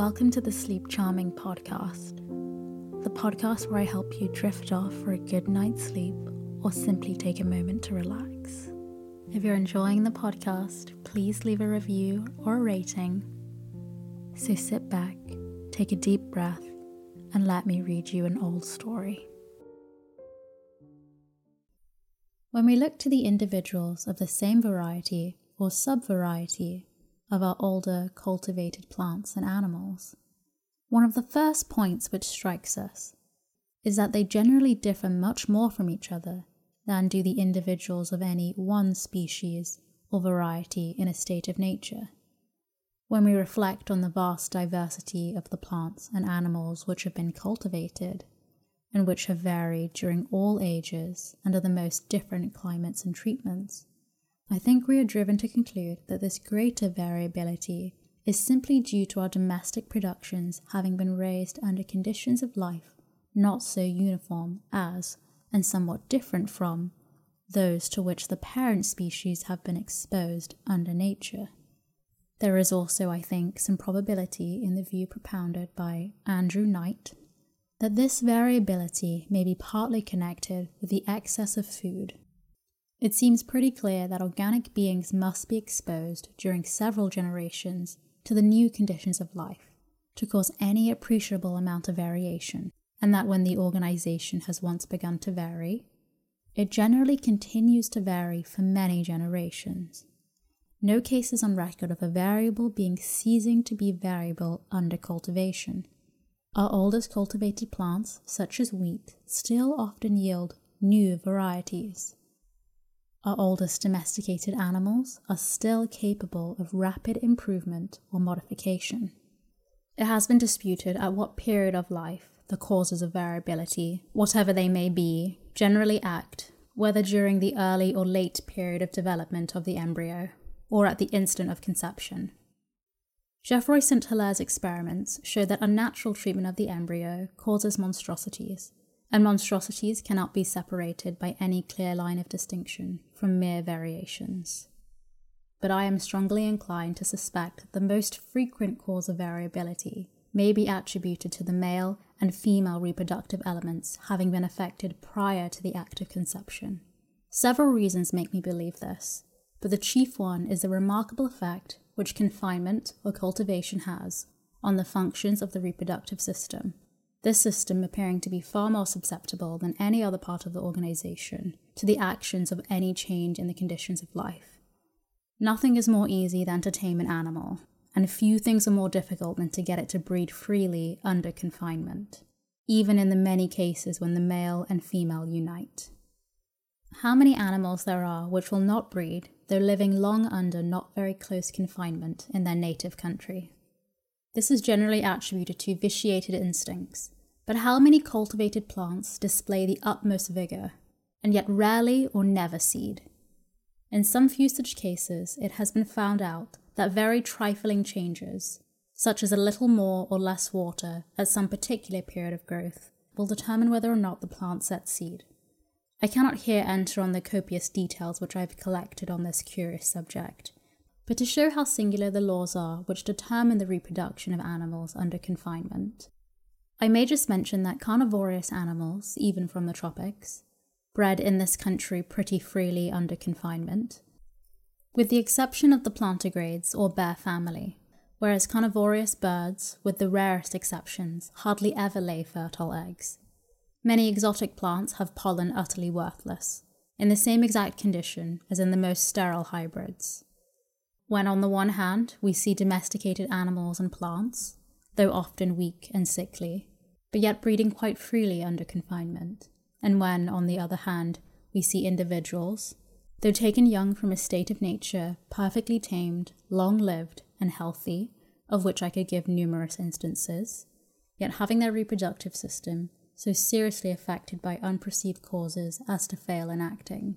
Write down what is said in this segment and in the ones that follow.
Welcome to the Sleep Charming podcast, the podcast where I help you drift off for a good night's sleep or simply take a moment to relax. If you're enjoying the podcast, please leave a review or a rating. So sit back, take a deep breath, and let me read you an old story. When we look to the individuals of the same variety or subvariety of our older cultivated plants and animals, one of the first points which strikes us is that they generally differ much more from each other than do the individuals of any one species or variety in a state of nature. When we reflect on the vast diversity of the plants and animals which have been cultivated, and which have varied during all ages under the most different climates and treatments, I think we are driven to conclude that this greater variability is simply due to our domestic productions having been raised under conditions of life not so uniform as, and somewhat different from, those to which the parent species have been exposed under nature. There is also, I think, some probability in the view propounded by Andrew Knight that this variability may be partly connected with the excess of food it seems pretty clear that organic beings must be exposed during several generations to the new conditions of life to cause any appreciable amount of variation, and that when the organization has once begun to vary, it generally continues to vary for many generations. No cases on record of a variable being ceasing to be variable under cultivation. Our oldest cultivated plants, such as wheat, still often yield new varieties. Our oldest domesticated animals are still capable of rapid improvement or modification. It has been disputed at what period of life the causes of variability, whatever they may be, generally act, whether during the early or late period of development of the embryo, or at the instant of conception. Geoffroy St. Hilaire's experiments show that unnatural treatment of the embryo causes monstrosities, and monstrosities cannot be separated by any clear line of distinction from mere variations. But I am strongly inclined to suspect that the most frequent cause of variability may be attributed to the male and female reproductive elements having been affected prior to the act of conception. Several reasons make me believe this, but the chief one is the remarkable effect which confinement or cultivation has on the functions of the reproductive system this system appearing to be far more susceptible than any other part of the organization to the actions of any change in the conditions of life. Nothing is more easy than to tame an animal, and few things are more difficult than to get it to breed freely under confinement, even in the many cases when the male and female unite. How many animals there are which will not breed, though living long under not very close confinement in their native country? This is generally attributed to vitiated instincts, but how many cultivated plants display the utmost vigour, and yet rarely or never seed? In some few such cases, it has been found out that very trifling changes, such as a little more or less water at some particular period of growth, will determine whether or not the plant sets seed. I cannot here enter on the copious details which I have collected on this curious subject, but to show how singular the laws are which determine the reproduction of animals under confinement. I may just mention that carnivorous animals, even from the tropics, bred in this country pretty freely under confinement, with the exception of the plantigrades or bear family, whereas carnivorous birds, with the rarest exceptions, hardly ever lay fertile eggs. Many exotic plants have pollen utterly worthless, in the same exact condition as in the most sterile hybrids when on the one hand we see domesticated animals and plants, though often weak and sickly, but yet breeding quite freely under confinement, and when, on the other hand, we see individuals, though taken young from a state of nature, perfectly tamed, long lived, and healthy, of which I could give numerous instances, yet having their reproductive system so seriously affected by unperceived causes as to fail in acting.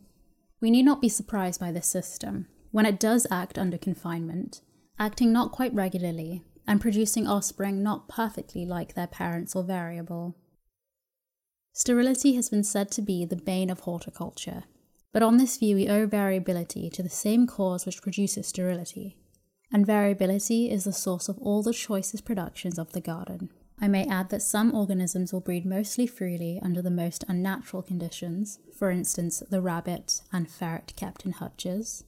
We need not be surprised by this system, when it does act under confinement, acting not quite regularly, and producing offspring not perfectly like their parents or variable. Sterility has been said to be the bane of horticulture, but on this view we owe variability to the same cause which produces sterility, and variability is the source of all the choicest productions of the garden. I may add that some organisms will breed mostly freely under the most unnatural conditions, for instance, the rabbit and ferret kept in hutches,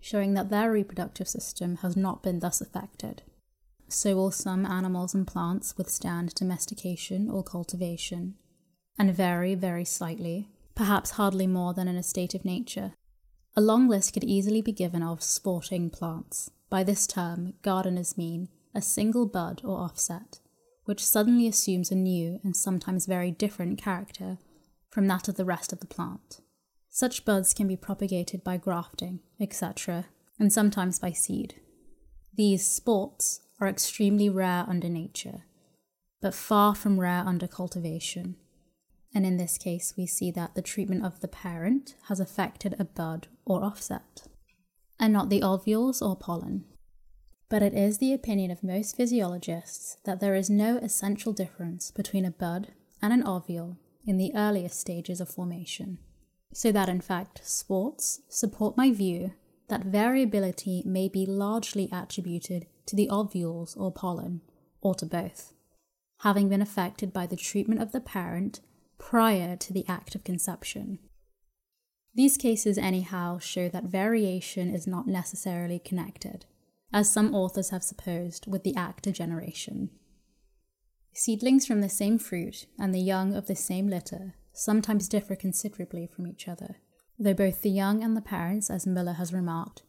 showing that their reproductive system has not been thus affected. So will some animals and plants withstand domestication or cultivation, and vary very slightly, perhaps hardly more than in a state of nature. A long list could easily be given of sporting plants. By this term, gardeners mean a single bud or offset, which suddenly assumes a new and sometimes very different character from that of the rest of the plant. Such buds can be propagated by grafting, etc., and sometimes by seed. These sports are extremely rare under nature, but far from rare under cultivation. And in this case, we see that the treatment of the parent has affected a bud or offset, and not the ovules or pollen. But it is the opinion of most physiologists that there is no essential difference between a bud and an ovule in the earliest stages of formation. So that in fact, sports support my view that variability may be largely attributed to the ovules or pollen, or to both, having been affected by the treatment of the parent prior to the act of conception. These cases, anyhow, show that variation is not necessarily connected, as some authors have supposed with the act of generation. Seedlings from the same fruit and the young of the same litter sometimes differ considerably from each other, though both the young and the parents, as Miller has remarked,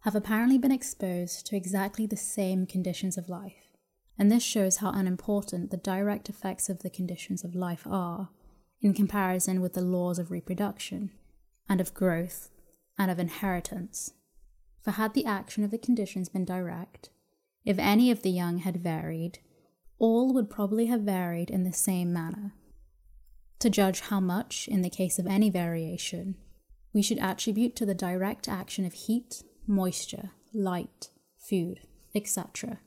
have apparently been exposed to exactly the same conditions of life. And this shows how unimportant the direct effects of the conditions of life are in comparison with the laws of reproduction, and of growth, and of inheritance. For had the action of the conditions been direct, if any of the young had varied, all would probably have varied in the same manner. To judge how much, in the case of any variation, we should attribute to the direct action of heat, moisture, light, food, etc.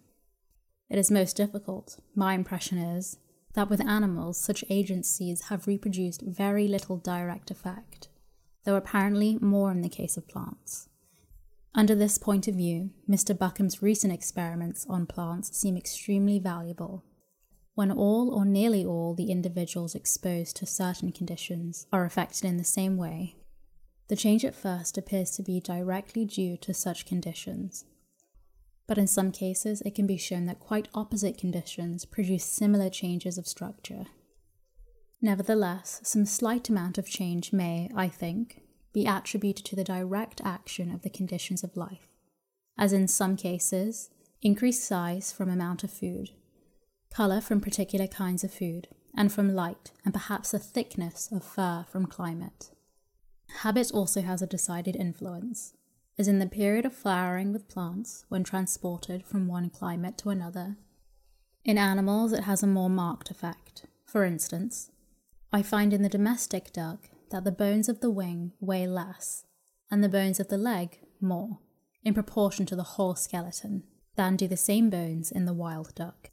It is most difficult, my impression is, that with animals such agencies have reproduced very little direct effect, though apparently more in the case of plants. Under this point of view, Mr. Buckman's recent experiments on plants seem extremely valuable. When all or nearly all the individuals exposed to certain conditions are affected in the same way, the change at first appears to be directly due to such conditions. But in some cases, it can be shown that quite opposite conditions produce similar changes of structure. Nevertheless, some slight amount of change may, I think, be attributed to the direct action of the conditions of life, as in some cases, increased size from amount of food, colour from particular kinds of food, and from light, and perhaps the thickness of fur from climate. Habit also has a decided influence, as in the period of flowering with plants when transported from one climate to another. In animals, it has a more marked effect. For instance, I find in the domestic duck that the bones of the wing weigh less, and the bones of the leg more, in proportion to the whole skeleton, than do the same bones in the wild duck.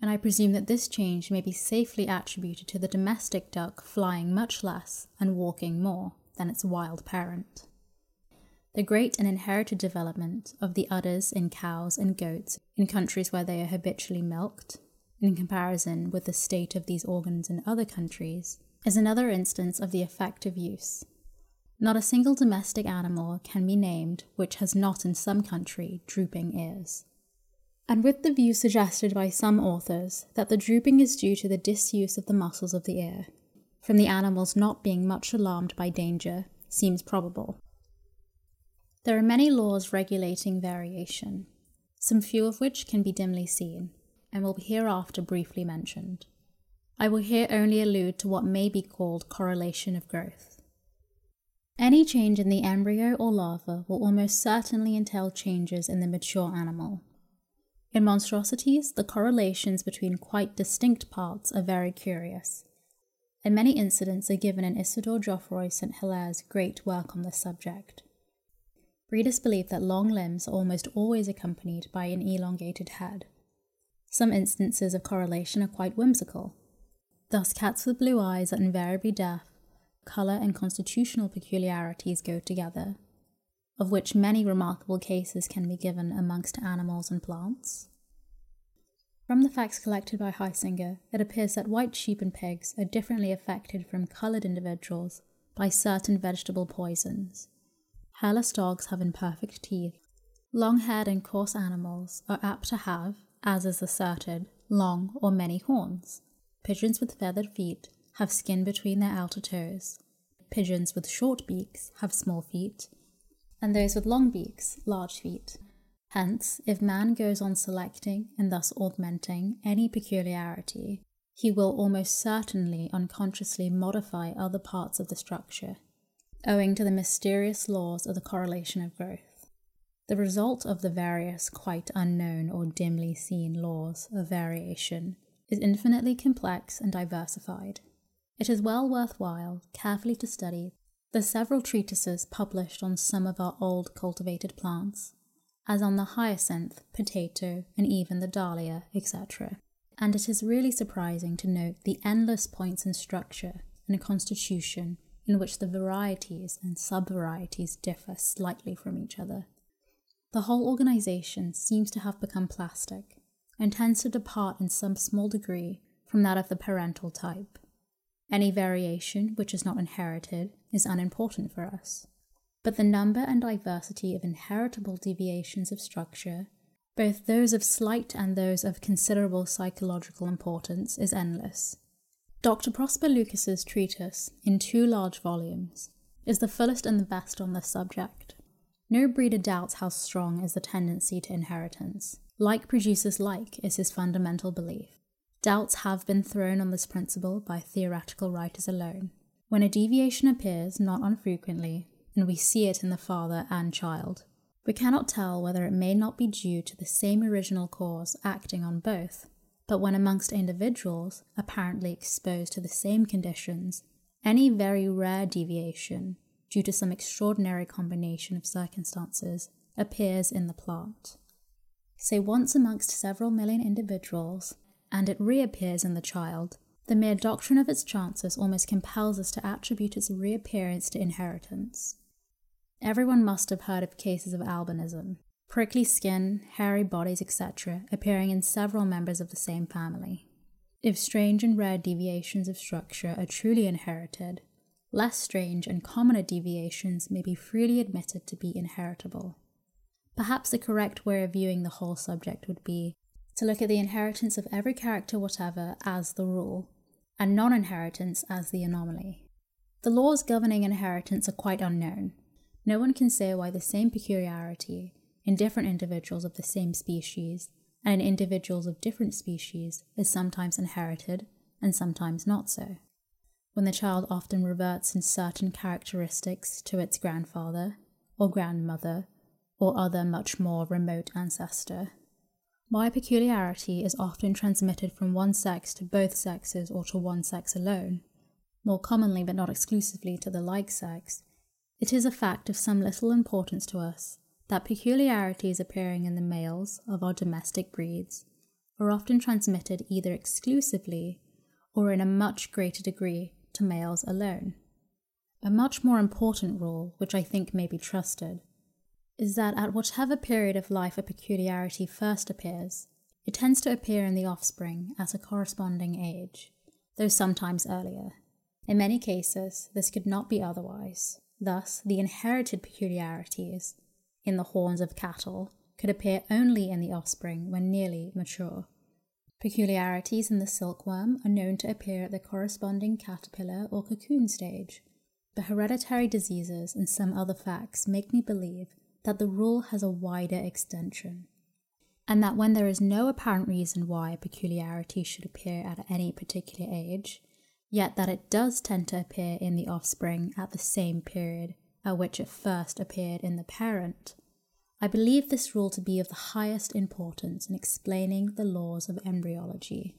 And I presume that this change may be safely attributed to the domestic duck flying much less and walking more than its wild parent. The great and inherited development of the udders in cows and goats in countries where they are habitually milked, in comparison with the state of these organs in other countries, is another instance of the effect of use. Not a single domestic animal can be named which has not in some country drooping ears. And with the view suggested by some authors that the drooping is due to the disuse of the muscles of the ear, from the animals not being much alarmed by danger seems probable. There are many laws regulating variation, some few of which can be dimly seen, and will be hereafter briefly mentioned. I will here only allude to what may be called correlation of growth. Any change in the embryo or larva will almost certainly entail changes in the mature animal. In monstrosities, the correlations between quite distinct parts are very curious, and many incidents are given in Isidore Geoffroy St. Hilaire's great work on this subject. Breeders believe that long limbs are almost always accompanied by an elongated head. Some instances of correlation are quite whimsical. Thus, cats with blue eyes are invariably deaf, colour and constitutional peculiarities go together. Of which many remarkable cases can be given amongst animals and plants. From the facts collected by Heusinger, it appears that white sheep and pigs are differently affected from coloured individuals by certain vegetable poisons. Hairless dogs have imperfect teeth. Long haired and coarse animals are apt to have, as is asserted, long or many horns. Pigeons with feathered feet have skin between their outer toes. Pigeons with short beaks have small feet, and those with long beaks, large feet. Hence, if man goes on selecting and thus augmenting any peculiarity, he will almost certainly unconsciously modify other parts of the structure, owing to the mysterious laws of the correlation of growth. The result of the various quite unknown or dimly seen laws of variation is infinitely complex and diversified. It is well worthwhile carefully to study the several treatises published on some of our old cultivated plants, as on the hyacinth, potato, and even the dahlia, etc. And it is really surprising to note the endless points in structure and constitution in which the varieties and subvarieties differ slightly from each other. The whole organization seems to have become plastic and tends to depart in some small degree from that of the parental type. Any variation which is not inherited is unimportant for us. But the number and diversity of inheritable deviations of structure, both those of slight and those of considerable psychological importance, is endless. Dr. Prosper Lucas's treatise, in two large volumes, is the fullest and the best on this subject. No breeder doubts how strong is the tendency to inheritance. Like produces like is his fundamental belief. Doubts have been thrown on this principle by theoretical writers alone. When a deviation appears not unfrequently, and we see it in the father and child, we cannot tell whether it may not be due to the same original cause acting on both, but when amongst individuals apparently exposed to the same conditions, any very rare deviation, due to some extraordinary combination of circumstances, appears in the plant. Say once amongst several million individuals, and it reappears in the child, the mere doctrine of its chances almost compels us to attribute its reappearance to inheritance. Everyone must have heard of cases of albinism, prickly skin, hairy bodies, etc., appearing in several members of the same family. If strange and rare deviations of structure are truly inherited, less strange and commoner deviations may be freely admitted to be inheritable. Perhaps the correct way of viewing the whole subject would be to look at the inheritance of every character whatever as the rule, and non inheritance as the anomaly. The laws governing inheritance are quite unknown. No one can say why the same peculiarity in different individuals of the same species and in individuals of different species is sometimes inherited and sometimes not so. When the child often reverts in certain characteristics to its grandfather or grandmother or other much more remote ancestor, why peculiarity is often transmitted from one sex to both sexes or to one sex alone, more commonly but not exclusively to the like sex, it is a fact of some little importance to us that peculiarities appearing in the males of our domestic breeds are often transmitted either exclusively or in a much greater degree to males alone. A much more important rule, which I think may be trusted, is that at whatever period of life a peculiarity first appears, it tends to appear in the offspring at a corresponding age, though sometimes earlier. In many cases, this could not be otherwise. Thus, the inherited peculiarities in the horns of cattle could appear only in the offspring when nearly mature. Peculiarities in the silkworm are known to appear at the corresponding caterpillar or cocoon stage. but hereditary diseases and some other facts make me believe that the rule has a wider extension, and that when there is no apparent reason why a peculiarity should appear at any particular age, yet that it does tend to appear in the offspring at the same period at which it first appeared in the parent, I believe this rule to be of the highest importance in explaining the laws of embryology.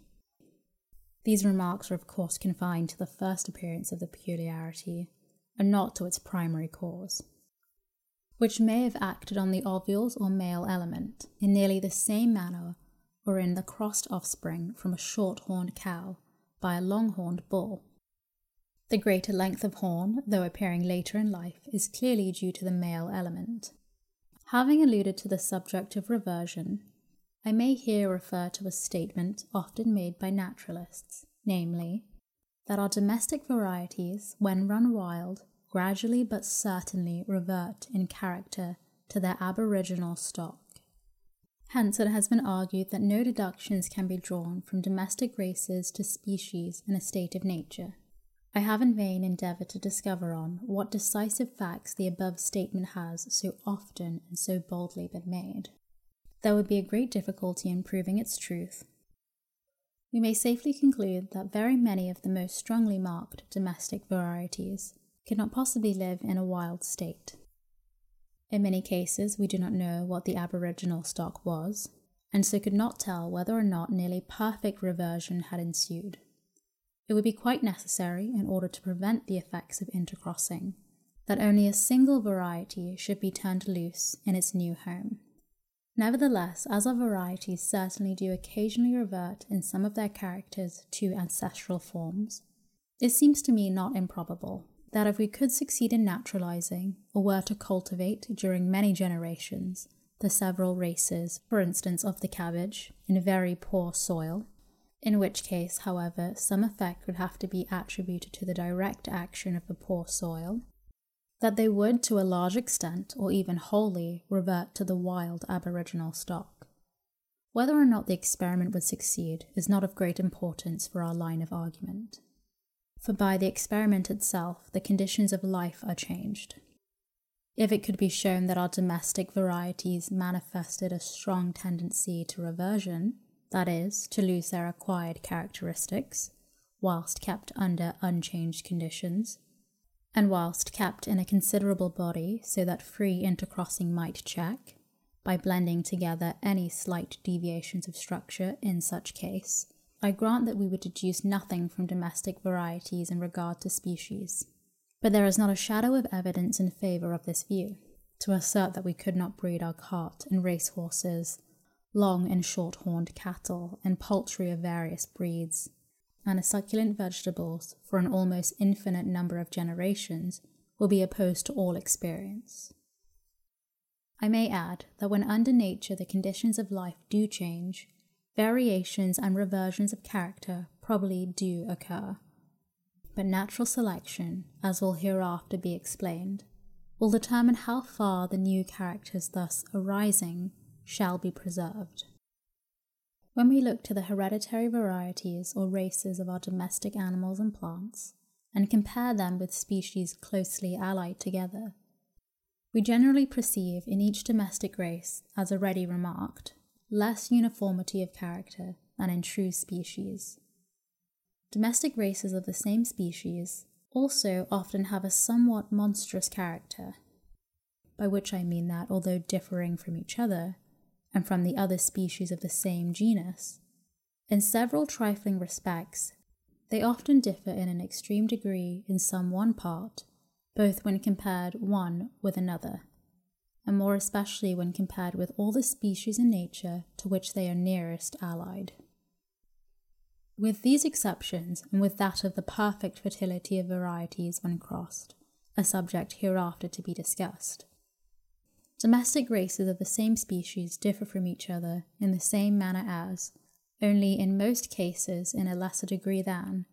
These remarks are, of course, confined to the first appearance of the peculiarity, and not to its primary cause which may have acted on the ovules or male element in nearly the same manner or in the crossed offspring from a short horned cow by a long horned bull. The greater length of horn, though appearing later in life, is clearly due to the male element. Having alluded to the subject of reversion, I may here refer to a statement often made by naturalists, namely, that our domestic varieties, when run wild, gradually but certainly revert in character to their aboriginal stock. Hence, it has been argued that no deductions can be drawn from domestic races to species in a state of nature. I have in vain endeavoured to discover on what decisive facts the above statement has so often and so boldly been made. There would be a great difficulty in proving its truth. We may safely conclude that very many of the most strongly marked domestic varieties could not possibly live in a wild state. In many cases, we do not know what the aboriginal stock was, and so could not tell whether or not nearly perfect reversion had ensued. It would be quite necessary, in order to prevent the effects of intercrossing, that only a single variety should be turned loose in its new home. Nevertheless, as our varieties certainly do occasionally revert in some of their characters to ancestral forms, it seems to me not improbable that if we could succeed in naturalizing, or were to cultivate during many generations, the several races, for instance, of the cabbage, in very poor soil, in which case, however, some effect would have to be attributed to the direct action of the poor soil, that they would, to a large extent, or even wholly, revert to the wild aboriginal stock. Whether or not the experiment would succeed is not of great importance for our line of argument for by the experiment itself the conditions of life are changed. If it could be shown that our domestic varieties manifested a strong tendency to reversion, that is, to lose their acquired characteristics, whilst kept under unchanged conditions, and whilst kept in a considerable body so that free intercrossing might check, by blending together any slight deviations of structure in such case, I grant that we would deduce nothing from domestic varieties in regard to species. But there is not a shadow of evidence in favour of this view. To assert that we could not breed our cart and race horses, long and short horned cattle, and poultry of various breeds, and succulent vegetables for an almost infinite number of generations will be opposed to all experience. I may add that when under nature the conditions of life do change, variations and reversions of character probably do occur. But natural selection, as will hereafter be explained, will determine how far the new characters thus arising shall be preserved. When we look to the hereditary varieties or races of our domestic animals and plants, and compare them with species closely allied together, we generally perceive in each domestic race, as already remarked, less uniformity of character than in true species. Domestic races of the same species also often have a somewhat monstrous character, by which I mean that although differing from each other, and from the other species of the same genus, in several trifling respects, they often differ in an extreme degree in some one part, both when compared one with another and more especially when compared with all the species in nature to which they are nearest allied. With these exceptions, and with that of the perfect fertility of varieties when crossed, a subject hereafter to be discussed, domestic races of the same species differ from each other in the same manner as, only in most cases in a lesser degree than,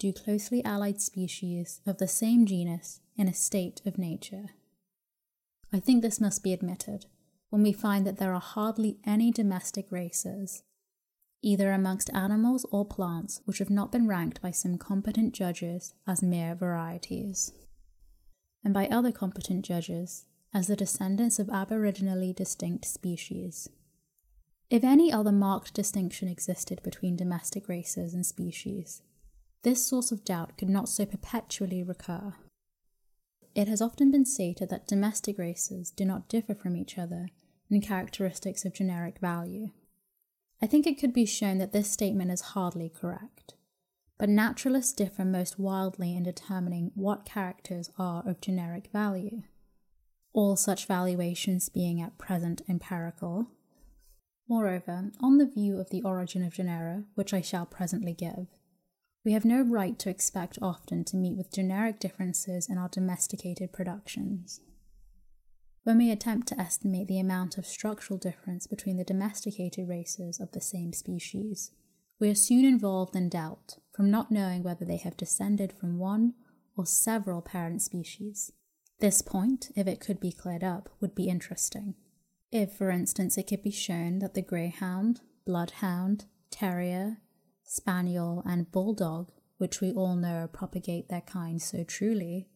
do closely allied species of the same genus in a state of nature. I think this must be admitted when we find that there are hardly any domestic races, either amongst animals or plants, which have not been ranked by some competent judges as mere varieties, and by other competent judges as the descendants of aboriginally distinct species. If any other marked distinction existed between domestic races and species, this source of doubt could not so perpetually recur. It has often been stated that domestic races do not differ from each other in characteristics of generic value. I think it could be shown that this statement is hardly correct, but naturalists differ most wildly in determining what characters are of generic value. All such valuations being at present empirical. Moreover, on the view of the origin of genera, which I shall presently give, we have no right to expect often to meet with generic differences in our domesticated productions. When we attempt to estimate the amount of structural difference between the domesticated races of the same species, we are soon involved in doubt from not knowing whether they have descended from one or several parent species. This point, if it could be cleared up, would be interesting. If, for instance, it could be shown that the greyhound, bloodhound, terrier, spaniel, and bulldog, which we all know propagate their kind so truly,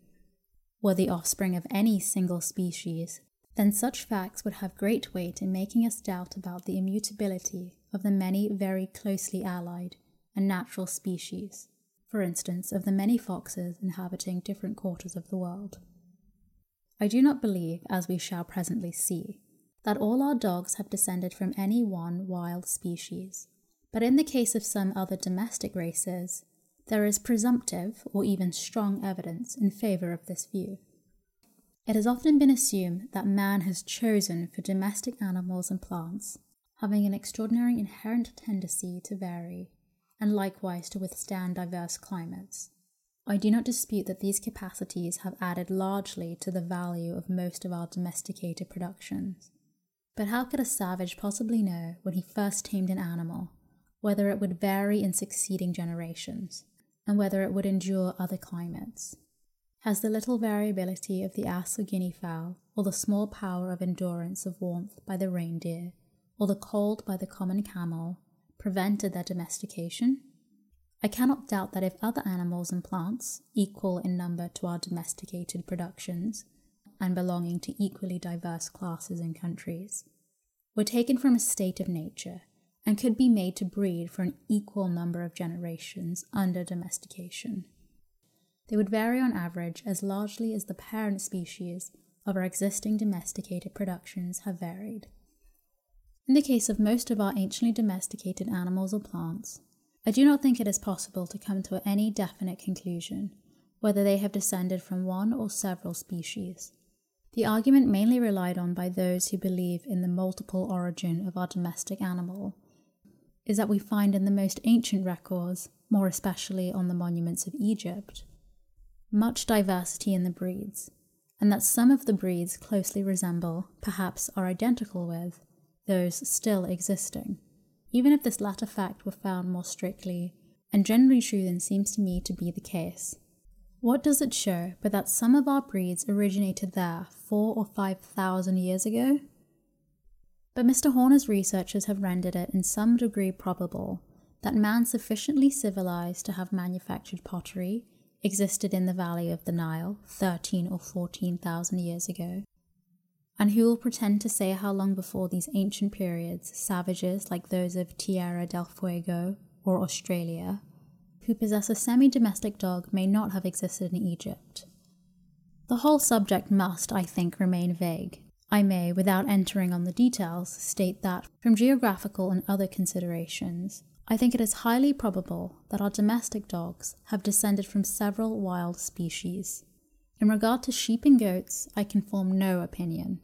were the offspring of any single species, then such facts would have great weight in making us doubt about the immutability of the many very closely allied and natural species, for instance, of the many foxes inhabiting different quarters of the world. I do not believe, as we shall presently see, that all our dogs have descended from any one wild species, but in the case of some other domestic races, there is presumptive or even strong evidence in favour of this view. It has often been assumed that man has chosen for domestic animals and plants, having an extraordinary inherent tendency to vary, and likewise to withstand diverse climates. I do not dispute that these capacities have added largely to the value of most of our domesticated productions. But how could a savage possibly know, when he first tamed an animal, whether it would vary in succeeding generations, and whether it would endure other climates. Has the little variability of the ass or guinea fowl, or the small power of endurance of warmth by the reindeer, or the cold by the common camel, prevented their domestication? I cannot doubt that if other animals and plants, equal in number to our domesticated productions, and belonging to equally diverse classes and countries, were taken from a state of nature and could be made to breed for an equal number of generations under domestication. They would vary on average as largely as the parent species of our existing domesticated productions have varied. In the case of most of our anciently domesticated animals or plants, I do not think it is possible to come to any definite conclusion whether they have descended from one or several species. The argument mainly relied on by those who believe in the multiple origin of our domestic animal is that we find in the most ancient records, more especially on the monuments of Egypt, much diversity in the breeds, and that some of the breeds closely resemble, perhaps are identical with, those still existing, even if this latter fact were found more strictly and generally true than seems to me to be the case. What does it show but that some of our breeds originated there four or five thousand years ago? But Mr. Horner's researchers have rendered it in some degree probable that man sufficiently civilized to have manufactured pottery existed in the valley of the Nile 13 or 14,000 years ago. And who will pretend to say how long before these ancient periods savages like those of Tierra del Fuego or Australia, who possess a semi domestic dog, may not have existed in Egypt? The whole subject must, I think, remain vague, I may, without entering on the details, state that, from geographical and other considerations, I think it is highly probable that our domestic dogs have descended from several wild species. In regard to sheep and goats, I can form no opinion.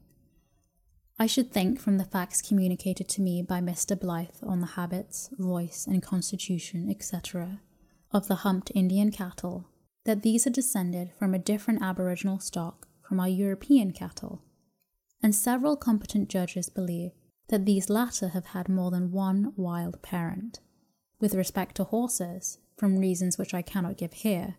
I should think, from the facts communicated to me by Mr. Blyth on the habits, voice, and constitution, etc., of the humped Indian cattle, that these are descended from a different aboriginal stock from our European cattle and several competent judges believe that these latter have had more than one wild parent. With respect to horses, from reasons which I cannot give here,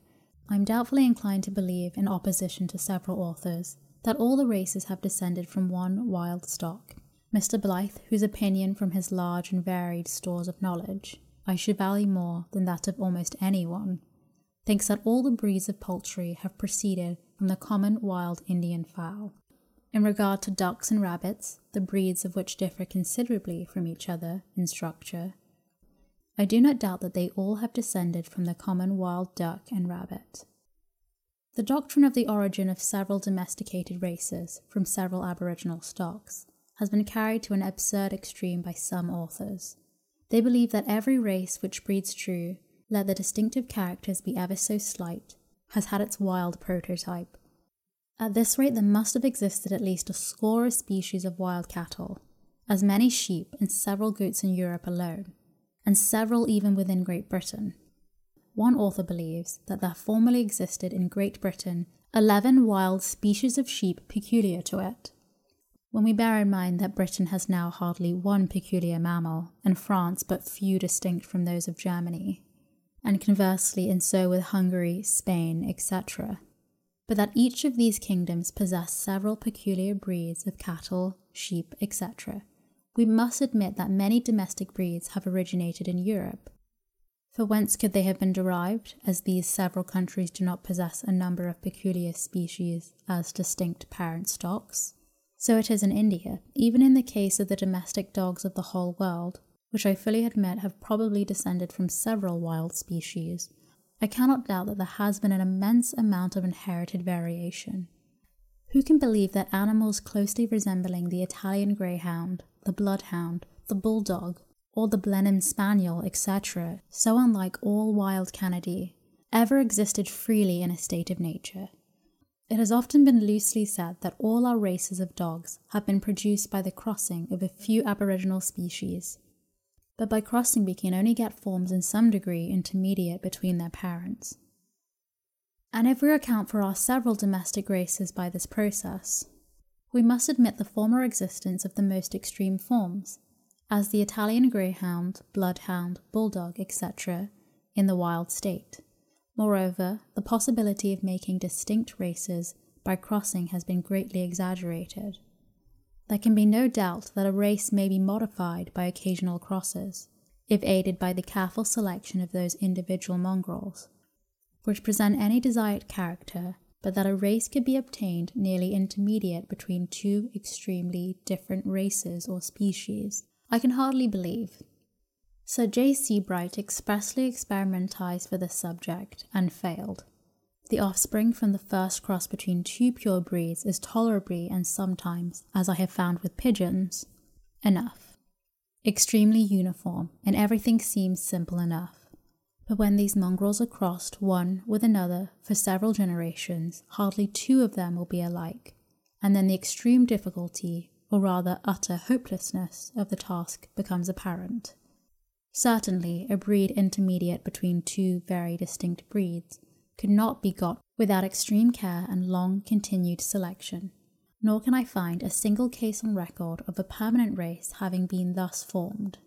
I am doubtfully inclined to believe, in opposition to several authors, that all the races have descended from one wild stock. Mr. Blyth, whose opinion from his large and varied stores of knowledge I should value more than that of almost anyone, thinks that all the breeds of poultry have proceeded from the common wild Indian fowl. In regard to ducks and rabbits, the breeds of which differ considerably from each other in structure, I do not doubt that they all have descended from the common wild duck and rabbit. The doctrine of the origin of several domesticated races from several aboriginal stocks has been carried to an absurd extreme by some authors. They believe that every race which breeds true, let the distinctive characters be ever so slight, has had its wild prototype, at this rate, there must have existed at least a score of species of wild cattle, as many sheep and several goats in Europe alone, and several even within Great Britain. one author believes that there formerly existed in Great Britain 11 wild species of sheep peculiar to it. When we bear in mind that Britain has now hardly one peculiar mammal, and France but few distinct from those of Germany, and conversely, and so with Hungary, Spain, etc., but that each of these kingdoms possess several peculiar breeds of cattle, sheep, etc., we must admit that many domestic breeds have originated in Europe. For whence could they have been derived, as these several countries do not possess a number of peculiar species as distinct parent stocks? So it is in India, even in the case of the domestic dogs of the whole world, which I fully admit have probably descended from several wild species. I cannot doubt that there has been an immense amount of inherited variation. Who can believe that animals closely resembling the Italian Greyhound, the Bloodhound, the Bulldog, or the Blenheim Spaniel, etc., so unlike all wild Canidae, ever existed freely in a state of nature? It has often been loosely said that all our races of dogs have been produced by the crossing of a few aboriginal species. But by crossing, we can only get forms in some degree intermediate between their parents. And if we account for our several domestic races by this process, we must admit the former existence of the most extreme forms, as the Italian Greyhound, Bloodhound, Bulldog, etc., in the wild state. Moreover, the possibility of making distinct races by crossing has been greatly exaggerated. There can be no doubt that a race may be modified by occasional crosses, if aided by the careful selection of those individual mongrels which present any desired character, but that a race could be obtained nearly intermediate between two extremely different races or species, I can hardly believe. Sir J. Sebright expressly experimentized for this subject and failed. The offspring from the first cross between two pure breeds is tolerably and sometimes, as I have found with pigeons, enough. Extremely uniform, and everything seems simple enough. But when these mongrels are crossed one with another for several generations, hardly two of them will be alike, and then the extreme difficulty, or rather utter hopelessness, of the task becomes apparent. Certainly, a breed intermediate between two very distinct breeds could not be got without extreme care and long continued selection, nor can I find a single case on record of a permanent race having been thus formed.